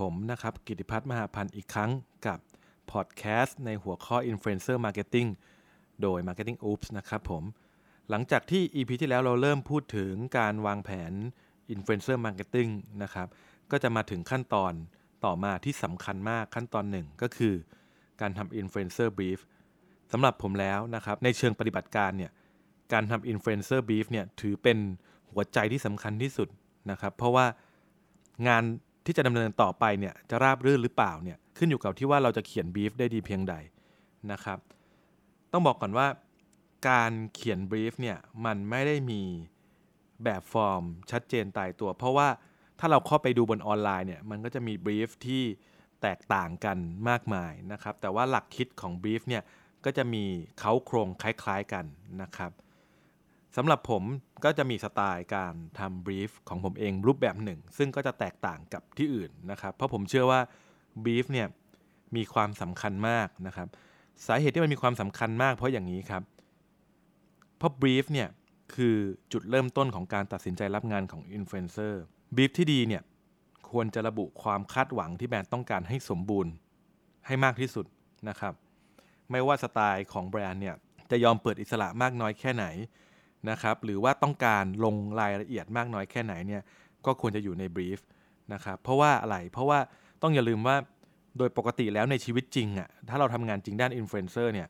ผมนะครับกิติพัฒน์มหาพันธ์อีกครั้งกับพอดแคสต์ในหัวข้อ Influencer Marketing โดย Marketing Oops นะครับผม หลังจากที่ EP ที่แล้วเราเริ่มพูดถึงการวางแผน Influencer Marketing นะครับ ก็จะมาถึงขั้นตอนต่อมาที่สำคัญมากขั้นตอนหนึ่งก็คือการทำ Influencer Brief สำหรับผมแล้วนะครับ ในเชิงปฏิบัติการเนี่ย การทำ Influencer Brief เนี่ยถือเป็นหัวใจที่สำคัญที่สุดนะครับ เพราะว่างาน ที่จะดำเนินต่อไปเนี่ยจะราบรื่นหรือเปล่าเนี่ยขึ้นอยู่กับที่ว่าเราจะเขียนบีฟได้ดีเพียงใดนะครับ ต้องบอกก่อนว่าการเขียนบีฟเนี่ยมันไม่ได้มีแบบฟอร์มชัดเจนตายตัว เพราะว่าถ้าเราเข้าไปดูบนออนไลน์เนี่ยมันก็จะมีบีฟที่แตกต่างกันมากมายนะครับ แต่ว่าหลักคิดของบีฟเนี่ยก็จะมีเขาโครงคล้ายๆกันนะครับ สำหรับผมก็จะมีสไตล์การทำ brief ของผมเองรูปแบบหนึ่ง ซึ่งก็จะแตกต่างกับที่อื่นนะครับ เพราะผมเชื่อว่า brief เนี่ยมีความสำคัญมากนะครับ สาเหตุที่มันมีความสำคัญมากเพราะอย่างนี้ครับ เพราะ brief เนี่ยคือจุดเริ่มต้นของการตัดสินใจรับงานของอินฟลูเอนเซอร์ brief ที่ดีเนี่ยควรจะระบุความคาดหวังที่แบรนด์ต้องการให้สมบูรณ์ให้มากที่สุดนะครับ ไม่ว่าสไตล์ของแบรนด์เนี่ยจะยอมเปิดอิสระมากน้อยแค่ไหน นะครับหรือว่าต้องการลงรายละเอียดมากน้อยแค่ไหนเนี่ยก็ควรจะอยู่ใน brief นะครับเพราะว่าอะไรเพราะว่าต้องอย่าลืมว่าโดยปกติแล้วในชีวิตจริงอะ่ะถ้าเราทำงานจริงด้านอินฟลูเอนเซอร์เนี่ย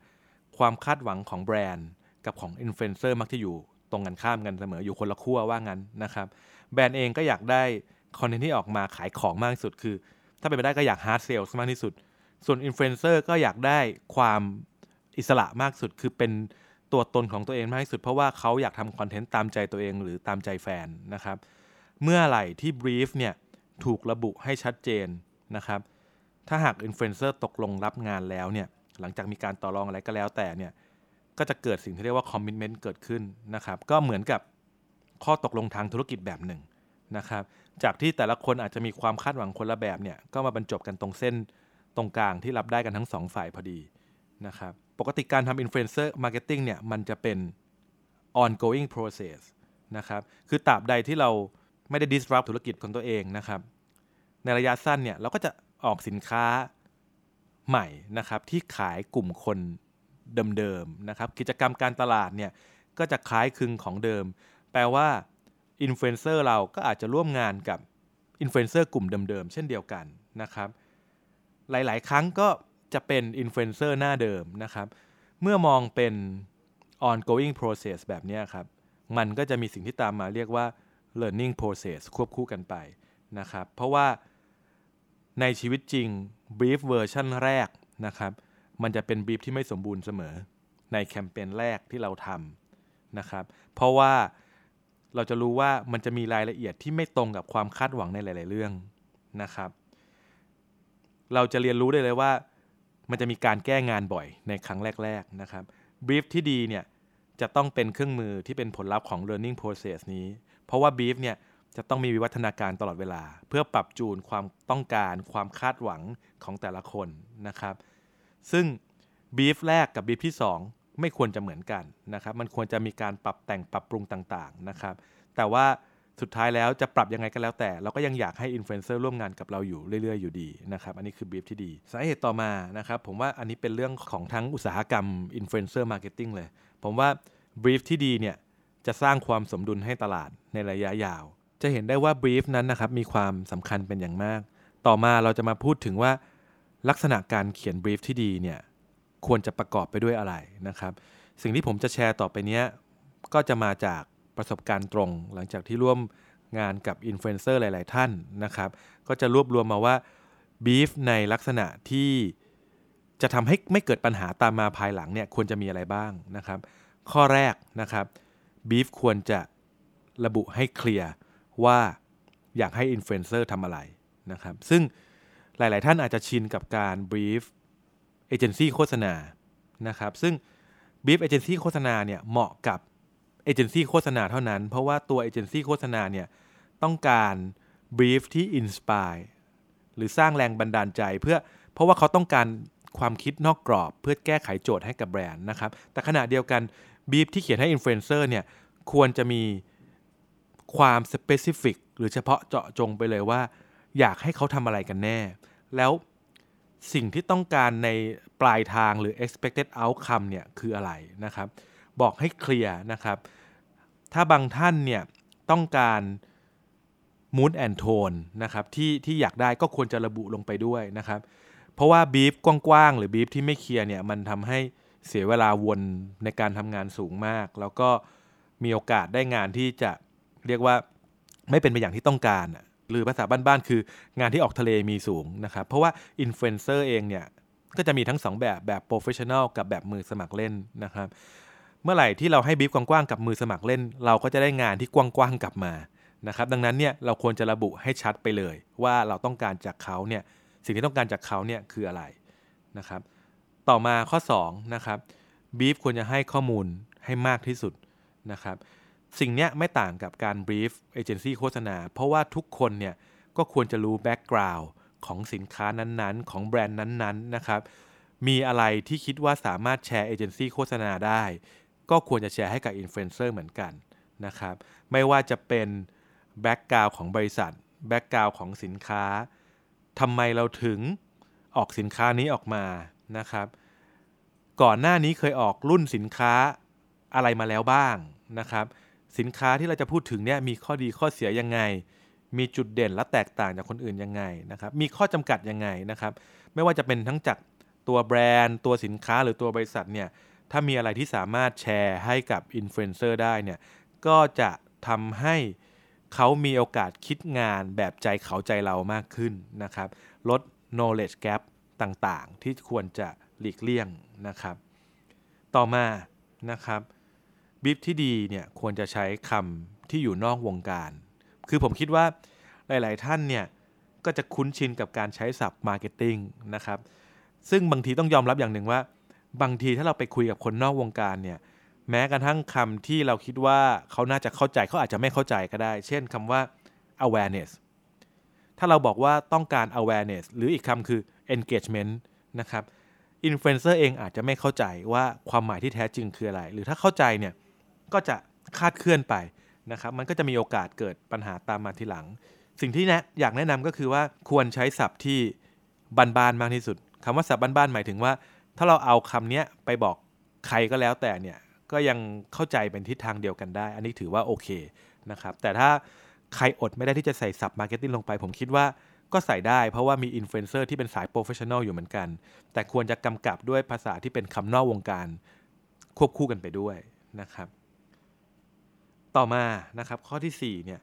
ความคาดหวังของแบรนด์ กับของอินฟลูเอนเซอร์มักจะอยู่ตรงกันข้ามกันเสมออยู่คนละขั้วว่างั้นนะครับแบรนด์เองก็อยากได้คอนเทนต์ที่ออกมาขายของมากที่สุดคือ ถ้าเป็นไปได้ก็อยาก hard sell มากที่สุด ส่วนอินฟลูเอนเซอร์ก็อยากได้ความอิสระมากสุดคือเป็น ตัวตนของตัวเองมากที่สุด เพราะว่าเขาอยากทำคอนเทนต์ตามใจตัวเองหรือตามใจแฟนนะครับ เมื่อไหร่ที่ brief เนี่ยถูกระบุให้ชัดเจนนะครับ ถ้าหากอินฟลูเอนเซอร์ตกลงรับงานแล้วเนี่ยหลังจากมีการต่อรองอะไรก็แล้วแต่เนี่ยก็จะเกิดสิ่งที่เรียกว่า commitment เกิดขึ้นนะครับ ก็เหมือนกับข้อตกลงทางธุรกิจแบบหนึ่งนะครับ จากที่แต่ละคนอาจจะมีความคาดหวังคนละแบบเนี่ยก็มาบรรจบกันตรงเส้นตรงกลางที่รับได้กันทั้งสองฝ่ายพอดีนะครับ ปกติการทำ influencer marketing เนี่ยมันจะเป็น ongoing process นะครับ คือตราบใดที่เราไม่ได้ disrupt ธุรกิจของตัวเองนะครับ ในระยะสั้นเนี่ยเราก็จะออกสินค้าใหม่นะครับที่ขายกลุ่มคนเดิมๆนะครับ กิจกรรมการตลาดเนี่ยก็จะคล้ายคลึงของเดิม แปลว่าอินฟลูเอนเซอร์เราก็อาจจะร่วมงานกับอินฟลูเอนเซอร์กลุ่มเดิมๆ เช่นเดียวกันนะครับ หลายๆ ครั้งก็ จะเป็นอินฟลูเอนเซอร์หน้าเดิมนะครับ เมื่อมองเป็น ongoing process แบบนี้ครับ มันก็จะมีสิ่งที่ตามมาเรียกว่า learning process ควบคู่กันไปนะครับ เพราะว่าในชีวิตจริง brief version แรกนะครับ มันจะเป็น brief ที่ไม่สมบูรณ์เสมอ ในแคมเปญแรกที่เราทำนะครับ เพราะว่าเราจะรู้ว่ามันจะมีรายละเอียดที่ไม่ตรงกับความคาดหวังในหลาย ๆ เรื่องนะครับ เราจะเรียนรู้ได้เลยว่า มันจะมีการแก้งานบ่อยในครั้งแรก ๆนะครับบรีฟที่ดีเนี่ยจะต้องเป็นเครื่องมือที่เป็นผลลัพธ์ของ learning process นี้ เพราะว่าบรีฟเนี่ยจะต้องมีวิวัฒนาการตลอดเวลา เพื่อปรับจูนความต้องการ ความคาดหวังของแต่ละคนนะครับ ซึ่งบีฟแรกกับบีฟที่ 2 ไม่ควรจะเหมือนกันนะครับ มันควรจะมีการปรับแต่งปรับปรุงต่างๆนะครับ แต่ว่า สุดท้ายแล้วจะปรับยังไงก็แล้วแต่ เราก็ยังอยากให้อินฟลูเอนเซอร์ร่วมงานกับเราอยู่เรื่อยๆอยู่ดีนะครับอันนี้คือบีฟที่ดีสาเหตุต่อมานะครับผมว่าอันนี้เป็นเรื่องของทั้งอุตสาหกรรม influencer marketing เลยผมว่าบีฟที่ดีเนี่ยจะสร้างความสมดุลให้ตลาดในระยะยาว จะเห็นได้ว่าบีฟนั้นนะครับมีความสำคัญเป็นอย่างมาก ต่อมาเราจะมาพูดถึงว่าลักษณะการเขียนบีฟที่ดีเนี่ยควรจะประกอบไปด้วยอะไรนะครับสิ่งที่ผมจะแชร์ต่อไปนี้ก็จะมาจาก ประสบการณ์ตรง หลังจากที่ร่วมงานกับอินฟลูเอนเซอร์หลาย ๆ ท่านนะครับ ก็จะรวบรวมมาว่าบีฟในลักษณะที่จะทำให้ไม่เกิดปัญหาตามมาภายหลังเนี่ยควรจะมีอะไรบ้างนะครับ ข้อแรกนะครับบีฟควรจะระบุให้เคลียร์ว่าอยากให้อินฟลูเอนเซอร์ทำอะไรนะครับ ซึ่งหลาย ๆ ท่านอาจจะชินกับการบีฟเอเจนซี่โฆษณานะครับ ซึ่งบีฟเอเจนซี่โฆษณาเนี่ยเหมาะกับ เอเจนซี่โฆษณาเท่านั้น เพราะว่าตัวเอเจนซี่โฆษณาเนี่ยต้องการ brief ที่ inspireหรือสร้างแรงบันดาลใจเพื่อเพราะว่าเขาต้องการความคิดนอกกรอบ เพื่อแก้ไขโจทย์ให้กับแบรนด์นะครับ แต่ขณะเดียวกันบีฟที่เขียนให้อินฟลูเอนเซอร์เนี่ยควรจะมีความ specific หรือเฉพาะเจาะจงไปเลยว่า อยากให้เขาทำอะไรกันแน่ แล้วสิ่งที่ต้องการในปลายทางหรือ expected outcome เนี่ยคืออะไรนะครับ บอกให้เคลียร์นะครับ ถ้าบางท่านเนี่ยต้องการ mood and tone นะครับที่ที่อยากได้ก็ควรจะระบุลงไปด้วยนะครับ เพราะว่าบีฟกว้างๆ หรือบีฟที่ไม่เคลียร์เนี่ยมันทำให้เสียเวลาวนในการทำงานสูงมาก แล้วก็มีโอกาสได้งานที่จะเรียกว่าไม่เป็นไปอย่างที่ต้องการหรือภาษาบ้านๆ คืองานที่ออกทะเลมีสูงนะครับ เพราะว่าอินฟลูเอนเซอร์เองเนี่ยก็จะมีทั้ง 2 แบบแบบ professional กับแบบมือสมัครเล่นนะครับ เมื่อไหร่ที่เราให้บีฟกว้างๆกับมือสมัครเล่น เราก็จะได้งานที่กว้างๆกลับมานะครับดังนั้นเนี่ยเราควรจะระบุให้ชัดไปเลย ว่าเราต้องการจากเขาเนี่ยสิ่งที่ต้องการจากเขาเนี่ยคืออะไรนะครับต่อมาข้อ2นะครับบีฟควรจะให้ข้อมูลให้มากที่สุดนะครับสิ่งนี้ไม่ต่างกับการบีฟเอเจนซี่โฆษณา เพราะว่าทุกคนเนี่ยก็ควรจะรู้ background ของสินค้านั้นๆ ของแบรนด์นั้นๆนะครับมีอะไรที่คิดว่าสามารถแชร์เอเจนซี่โฆษณาได้ ก็ควรจะแชร์ให้กับอินฟลูเอนเซอร์เหมือนกันนะครับ ไม่ว่าจะเป็น background ของบริษัท background ของสินค้าทำไมเราถึงออกสินค้านี้ออกมานะครับ ก่อนหน้านี้เคยออกรุ่นสินค้าอะไรมาแล้วบ้างนะครับ สินค้าที่เราจะพูดถึงเนี่ยมีข้อดีข้อเสียยังไง มีจุดเด่นและแตกต่างจากคนอื่นยังไงนะครับ มีข้อจำกัดยังไงนะครับ ไม่ว่าจะเป็นทั้งจากตัวแบรนด์ ตัวสินค้าหรือตัวบริษัทเนี่ย ถ้ามีอะไรที่สามารถแชร์ให้กับอินฟลูเอนเซอร์ได้เนี่ยก็จะทำให้เขามีโอกาสคิดงานแบบใจเขาใจเรามากขึ้นนะครับลด knowledge gap ต่างๆ ที่ควรจะหลีกเลี่ยงนะครับ ต่อมานะครับบิฟที่ดีเนี่ยควรจะใช้คำที่อยู่นอกวงการ คือผมคิดว่าหลาย ๆ ท่านเนี่ยก็จะคุ้นชินกับการใช้ศัพท์ marketing นะครับซึ่งบางทีต้องยอมรับอย่างหนึ่งว่า บางทีถ้าเราไปคุยกับคนนอกวงการเนี่ยแม้กระทั่งคำที่เราคิดว่าเขาน่าจะเข้าใจเขาอาจจะไม่เข้าใจก็ได้ เช่นคำว่า awareness ถ้าเราบอกว่าต้องการ awareness หรืออีกคำคือ engagement นะครับอินฟลูเอนเซอร์เองอาจจะไม่เข้าใจว่าความหมายที่แท้จริงคืออะไร หรือถ้าเข้าใจเนี่ยก็จะคลาดเคลื่อนไปนะครับ มันก็จะมีโอกาสเกิดปัญหาตามมาทีหลัง สิ่งที่แนะอยากแนะนำก็คือว่าควรใช้ศัพท์ที่บ้านๆมากที่สุดคำว่าศัพท์บ้านๆหมายถึงว่า ถ้าเราเอาคำนี้ไปบอกใครก็แล้วแต่เนี่ยก็ยังเข้าใจเป็นทิศทางเดียวกันได้ อันนี้ถือว่าโอเคนะครับ แต่ถ้าใครอดไม่ได้ที่จะใส่ศัพท์ marketing ลงไป ผมคิดว่าก็ใส่ได้ เพราะว่ามีอินฟลูเอนเซอร์ที่เป็นสาย professional อยู่เหมือนกัน แต่ควรจะกำกับด้วยภาษาที่เป็นคำนอกวงการ ควบคู่กันไปด้วยนะครับ ต่อมานะครับข้อที่4เนี่ย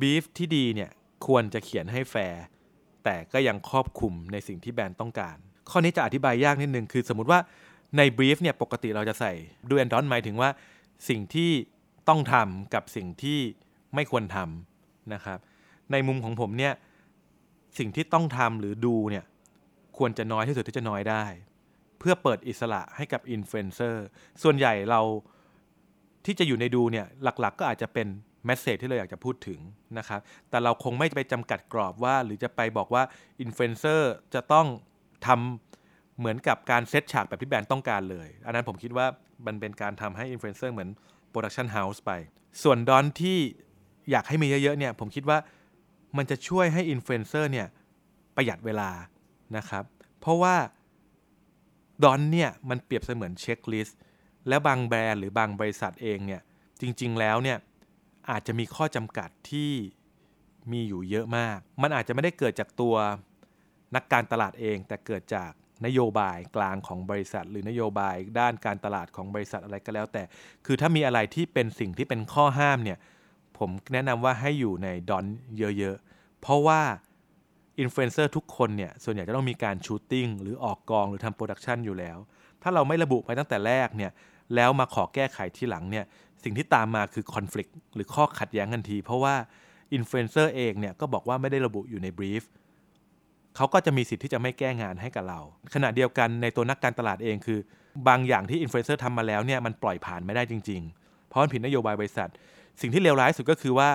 บีฟที่ดีเนี่ยควรจะเขียนให้แฟร์แต่ก็ยังครอบคลุมในสิ่งที่แบรนด์ต้องการ ข้อนี้จะอธิบายยากนิดนึง คือสมมติว่าในบรีฟเนี่ยปกติเราจะใส่ดูแอนดอนหมายถึงว่าสิ่งที่ต้องทำกับสิ่งที่ไม่ควรทำนะครับ ในมุมของผมเนี่ยสิ่งที่ต้องทำหรือ do เนี่ยควรจะน้อยที่สุดที่จะน้อยได้ เพื่อเปิดอิสระให้กับอินฟลูเอนเซอร์ส่วนใหญ่เราที่จะอยู่ใน do เนี่ยหลักๆ ก็อาจจะเป็น message ที่เราอยากจะพูดถึงนะครับ แต่เราคงไม่ไปจำกัดกรอบว่า หรือจะไปบอกว่าอินฟลูเอนเซอร์จะต้อง ทำเหมือนกับการเซตฉากแบบที่แบรนด์ต้องการเลย อันนั้นผมคิดว่ามันเป็นการทำให้อินฟลูเอนเซอร์เหมือน production house ไป ส่วน don't ที่อยากให้มีเยอะๆเนี่ยผมคิดว่ามันจะช่วยให้อินฟลูเอนเซอร์เนี่ยประหยัดเวลานะครับ เพราะว่า don't เนี่ยมันเปรียบเสมือน checklist แล้วบางแบรนด์หรือบางบริษัทเองเนี่ยจริง ๆ แล้วเนี่ยอาจจะมีข้อจำกัดที่มีอยู่เยอะมาก มันอาจจะไม่ได้เกิดจากตัว นักการตลาดเอง แต่เกิดจากนโยบายกลางของบริษัท หรือนโยบายด้านการตลาดของบริษัทอะไรก็แล้ว แต่ คือถ้ามีอะไรที่เป็นสิ่งที่เป็นข้อห้ามเนี่ยผมแนะนำว่าให้อยู่ใน don't เยอะๆ เพราะว่าอินฟลูเอนเซอร์ทุกคนเนี่ยส่วนใหญ่จะต้องมีการ shooting หรือออกกองหรือทำ production อยู่แล้ว ถ้าเราไม่ระบุไปตั้งแต่แรกเนี่ยแล้วมาขอแก้ไขทีหลังเนี่ยสิ่งที่ตามมาคือคอน FLICT หรือข้อขัดแย้งทันที เพราะว่าอินฟลูเอนเซอร์เองเนี่ยก็บอกว่าไม่ได้ระบุอยู่ใน brief เขาก็จะมีสิทธิ์ที่จะไม่แก้งานให้กับเรา ขณะเดียวกันในตัวนักการตลาดเองคือ บางอย่างที่อินฟลูเอนเซอร์ทำมาแล้วเนี่ยมันปล่อยผ่านไม่ได้จริง ๆ เพราะมันผิดนโยบายบริษัท สิ่งที่เลวร้ายสุดก็คือว่า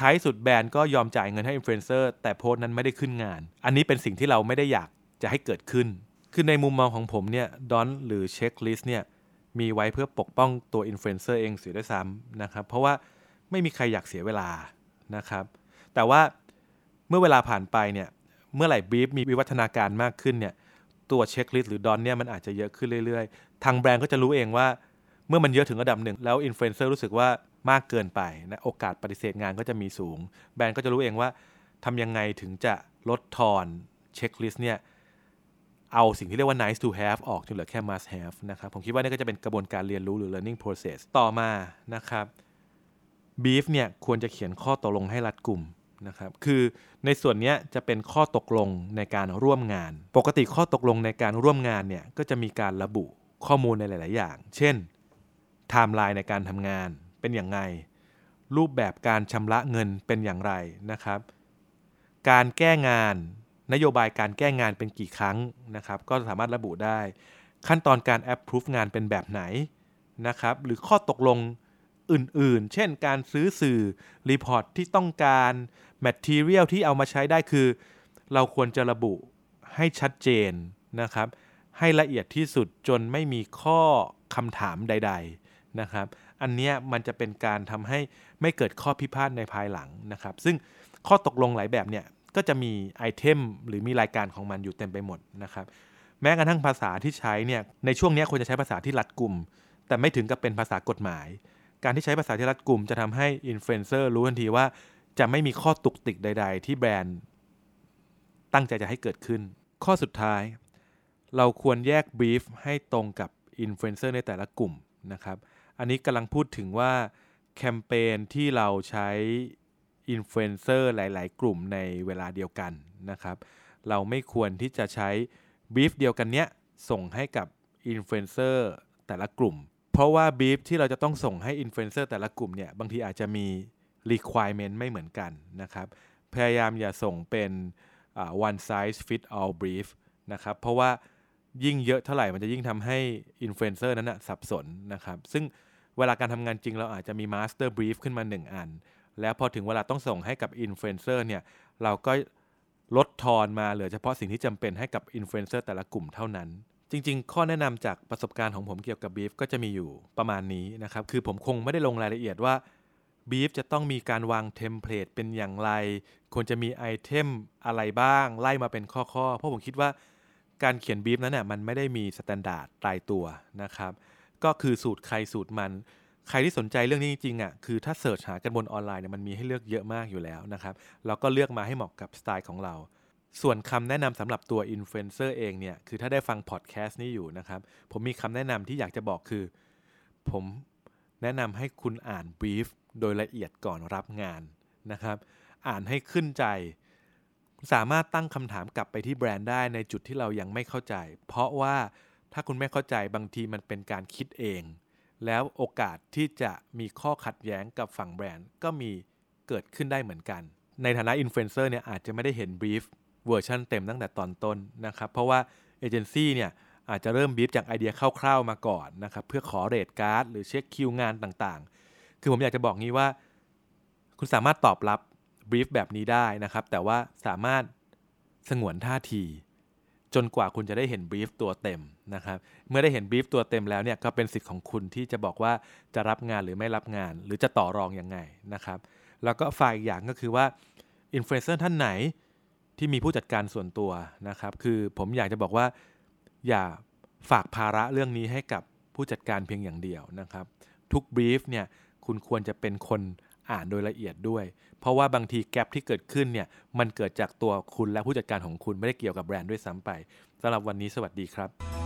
ท้ายสุดแบรนด์ก็ยอมจ่ายเงินให้อินฟลูเอนเซอร์แต่โพสต์นั้นไม่ได้ขึ้นงาน อันนี้เป็นสิ่งที่เราไม่ได้อยากจะให้เกิดขึ้น คือในมุมมองของผมเนี่ย don't หรือ checklist เนี่ยมีไว้เพื่อปกป้องตัวอินฟลูเอนเซอร์เองเสียด้วยซ้ำนะครับ เพราะว่าไม่มีใครอยากเสียเวลานะครับ แต่ว่าเมื่อเวลาผ่านไปเนี่ย เมื่อไหร่บีฟมีวิวัฒนาการมากขึ้นเนี่ยตัว checklist หรือ don't เนี่ยมันอาจจะเยอะขึ้นเรื่อยๆ ทางแบรนด์ก็จะรู้เองว่า เมื่อมันเยอะถึงระดับหนึ่ง แล้วอินฟลูเอนเซอร์รู้สึกว่ามากเกินไปนะโอกาสปฏิเสธงานก็จะมีสูง แบรนด์ก็จะรู้เองว่าทำยังไงถึงจะลดทอน checklist เนี่ยเอาสิ่งที่เรียกว่า nice to have ออกจนเหลือแค่ must have นะครับผมคิดว่านี่ก็จะเป็นกระบวนการเรียนรู้หรือ learning process ต่อมานะครับ beef เนี่ยควรจะเขียนข้อตกลงให้รัดกลุ่ม นะครับ คือในส่วนนี้จะเป็นข้อตกลงในการร่วมงาน ปกติข้อตกลงในการร่วมงานเนี่ยก็จะมีการระบุข้อมูลในหลาย ๆ อย่าง เช่นไทม์ไลน์ในการทำงานเป็นอย่างไรรูปแบบการชำระเงินเป็นอย่างไรนะครับ การแก้งานนโยบายการแก้งานเป็นกี่ครั้งนะครับ ก็สามารถระบุได้ ขั้นตอนการแอปพรูฟงานเป็นแบบไหนนะครับ หรือข้อตกลง อื่นๆ เช่นการซื้อสื่อ report ที่ต้องการ material ที่เอามาใช้ได้คือ เราควรจะระบุให้ชัดเจนนะครับ ให้ละเอียดที่สุดจนไม่มีข้อคำถามใด ๆนะครับ อันนี้มันจะเป็นการทำให้ไม่เกิดข้อพิพาทในภายหลังนะครับ ซึ่งข้อตกลงหลายแบบเนี่ยก็จะมี item หรือมีรายการของมันอยู่เต็มไปหมดนะครับ แม้กระทั่งภาษาที่ใช้เนี่ยในช่วงนี้ควรจะใช้ภาษาที่รัดกุม แต่ไม่ถึงกับเป็นภาษากฎหมาย การที่ใช้ภาษาที่รัดกลุ่มจะทำให้อินฟลูเอนเซอร์รู้ทันทีว่า จะไม่มีข้อตุกติกใด ๆ ที่แบรนด์ ตั้งใจจะให้เกิดขึ้น ข้อสุดท้าย เราควรแยก brief ให้ตรงกับอินฟลูเอนเซอร์ในแต่ละกลุ่มนะครับ อันนี้กำลังพูดถึงว่าแคมเปญที่เราใช้อินฟลูเอนเซอร์หลาย ๆ กลุ่มในเวลาเดียวกันนะครับ เราไม่ควรที่จะใช้บีฟเดียวกันเนี้ยส่งให้กับอินฟลูเอนเซอร์แต่ละกลุ่ม เพราะว่าบีฟที่เราจะต้องส่งให้อินฟลูเอนเซอร์แต่ละกลุ่มเนี่ยบางทีอาจจะมี requirement ไม่เหมือนกันนะครับ พยายามอย่าส่งเป็น one size fit all brief นะครับ เพราะว่ายิ่งเยอะเท่าไหร่มันจะยิ่งทำให้อินฟลูเอนเซอร์นั้นนะสับสนนะครับ ซึ่งเวลาการทำงานจริงเราอาจจะมี master brief ขึ้นมา 1 อัน แล้วพอถึงเวลาต้องส่งให้กับอินฟลูเอนเซอร์เนี่ยเราก็ลดทอนมาเหลือเฉพาะสิ่งที่จำเป็นให้กับอินฟลูเอนเซอร์แต่ละกลุ่มเท่านั้น จริง ๆ ข้อแนะนำจากประสบการณ์ของผมเกี่ยวกับบีฟก็จะมีอยู่ประมาณนี้นะครับ คือผมคงไม่ได้ลงรายละเอียดว่าบีฟจะต้องมีการวาง template เป็นอย่างไร ควรจะมี item อะไรบ้าง ไล่มาเป็นข้อๆ เพราะผมคิดว่าการเขียนบีฟนั้นเนี่ยมันไม่ได้มี standard ตายตัวนะครับ ก็คือสูตรใครสูตรมัน ใครที่สนใจเรื่องนี้จริงๆอะคือถ้า search หากันบนออนไลน์เนี่ยมันมีให้เลือกเยอะมากอยู่แล้วนะครับ เราก็เลือกมาให้เหมาะกับสไตล์ของเรา ส่วนคำแนะนำสำหรับตัวอินฟลูเอนเซอร์เองเนี่ย คือถ้าได้ฟังพอดแคสต์นี้อยู่นะครับ ผมมีคำแนะนำที่อยากจะบอกคือ ผมแนะนำให้คุณอ่าน brief โดยละเอียดก่อนรับงานนะครับ อ่านให้ขึ้นใจ สามารถตั้งคำถามกลับไปที่แบรนด์ได้ในจุดที่เรายังไม่เข้าใจ เพราะว่าถ้าคุณไม่เข้าใจบางทีมันเป็นการคิดเอง แล้วโอกาสที่จะมีข้อขัดแย้งกับฝั่งแบรนด์ก็มีเกิดขึ้นได้เหมือนกัน ในฐานะอินฟลูเอนเซอร์เนี่ยอาจจะไม่ได้เห็น brief เวอร์ชันเต็มตั้งแต่ตอนต้นนะครับ เพราะว่าเอเจนซี่เนี่ยอาจจะเริ่มบีฟจากไอเดียคร่าวๆมาก่อนนะครับเพื่อขอ rate card หรือเช็คคิวงานต่างๆ คือผมอยากจะบอกงี้ว่า คุณสามารถตอบรับ brief แบบนี้ได้นะครับ แต่ว่าสามารถสงวนท่าที จนกว่าคุณจะได้เห็น brief ตัวเต็มนะครับ เมื่อได้เห็น brief ตัวเต็มแล้วเนี่ยก็เป็นสิทธิ์ของคุณที่จะบอกว่าจะรับงานหรือไม่รับงาน หรือจะต่อรองอยังไงนะครับ แล้วก็ฝ่ายอีกอย่างก็คือว่าอินฟลูเอนเซอร์ท่านไหน ที่มีผู้จัดการส่วนตัวนะครับ คือผมอยากจะบอกว่าอย่าฝากภาระเรื่องนี้ให้กับผู้จัดการเพียงอย่างเดียวนะครับ ทุก brief เนี่ยคุณควรจะเป็นคนอ่านโดยละเอียดด้วย เพราะว่าบางทีแกลบที่เกิดขึ้นเนี่ยมันเกิดจากตัวคุณและผู้จัดการของคุณไม่ได้เกี่ยวกับแบรนด์ด้วยซ้ำไปสำหรับวันนี้สวัสดีครับ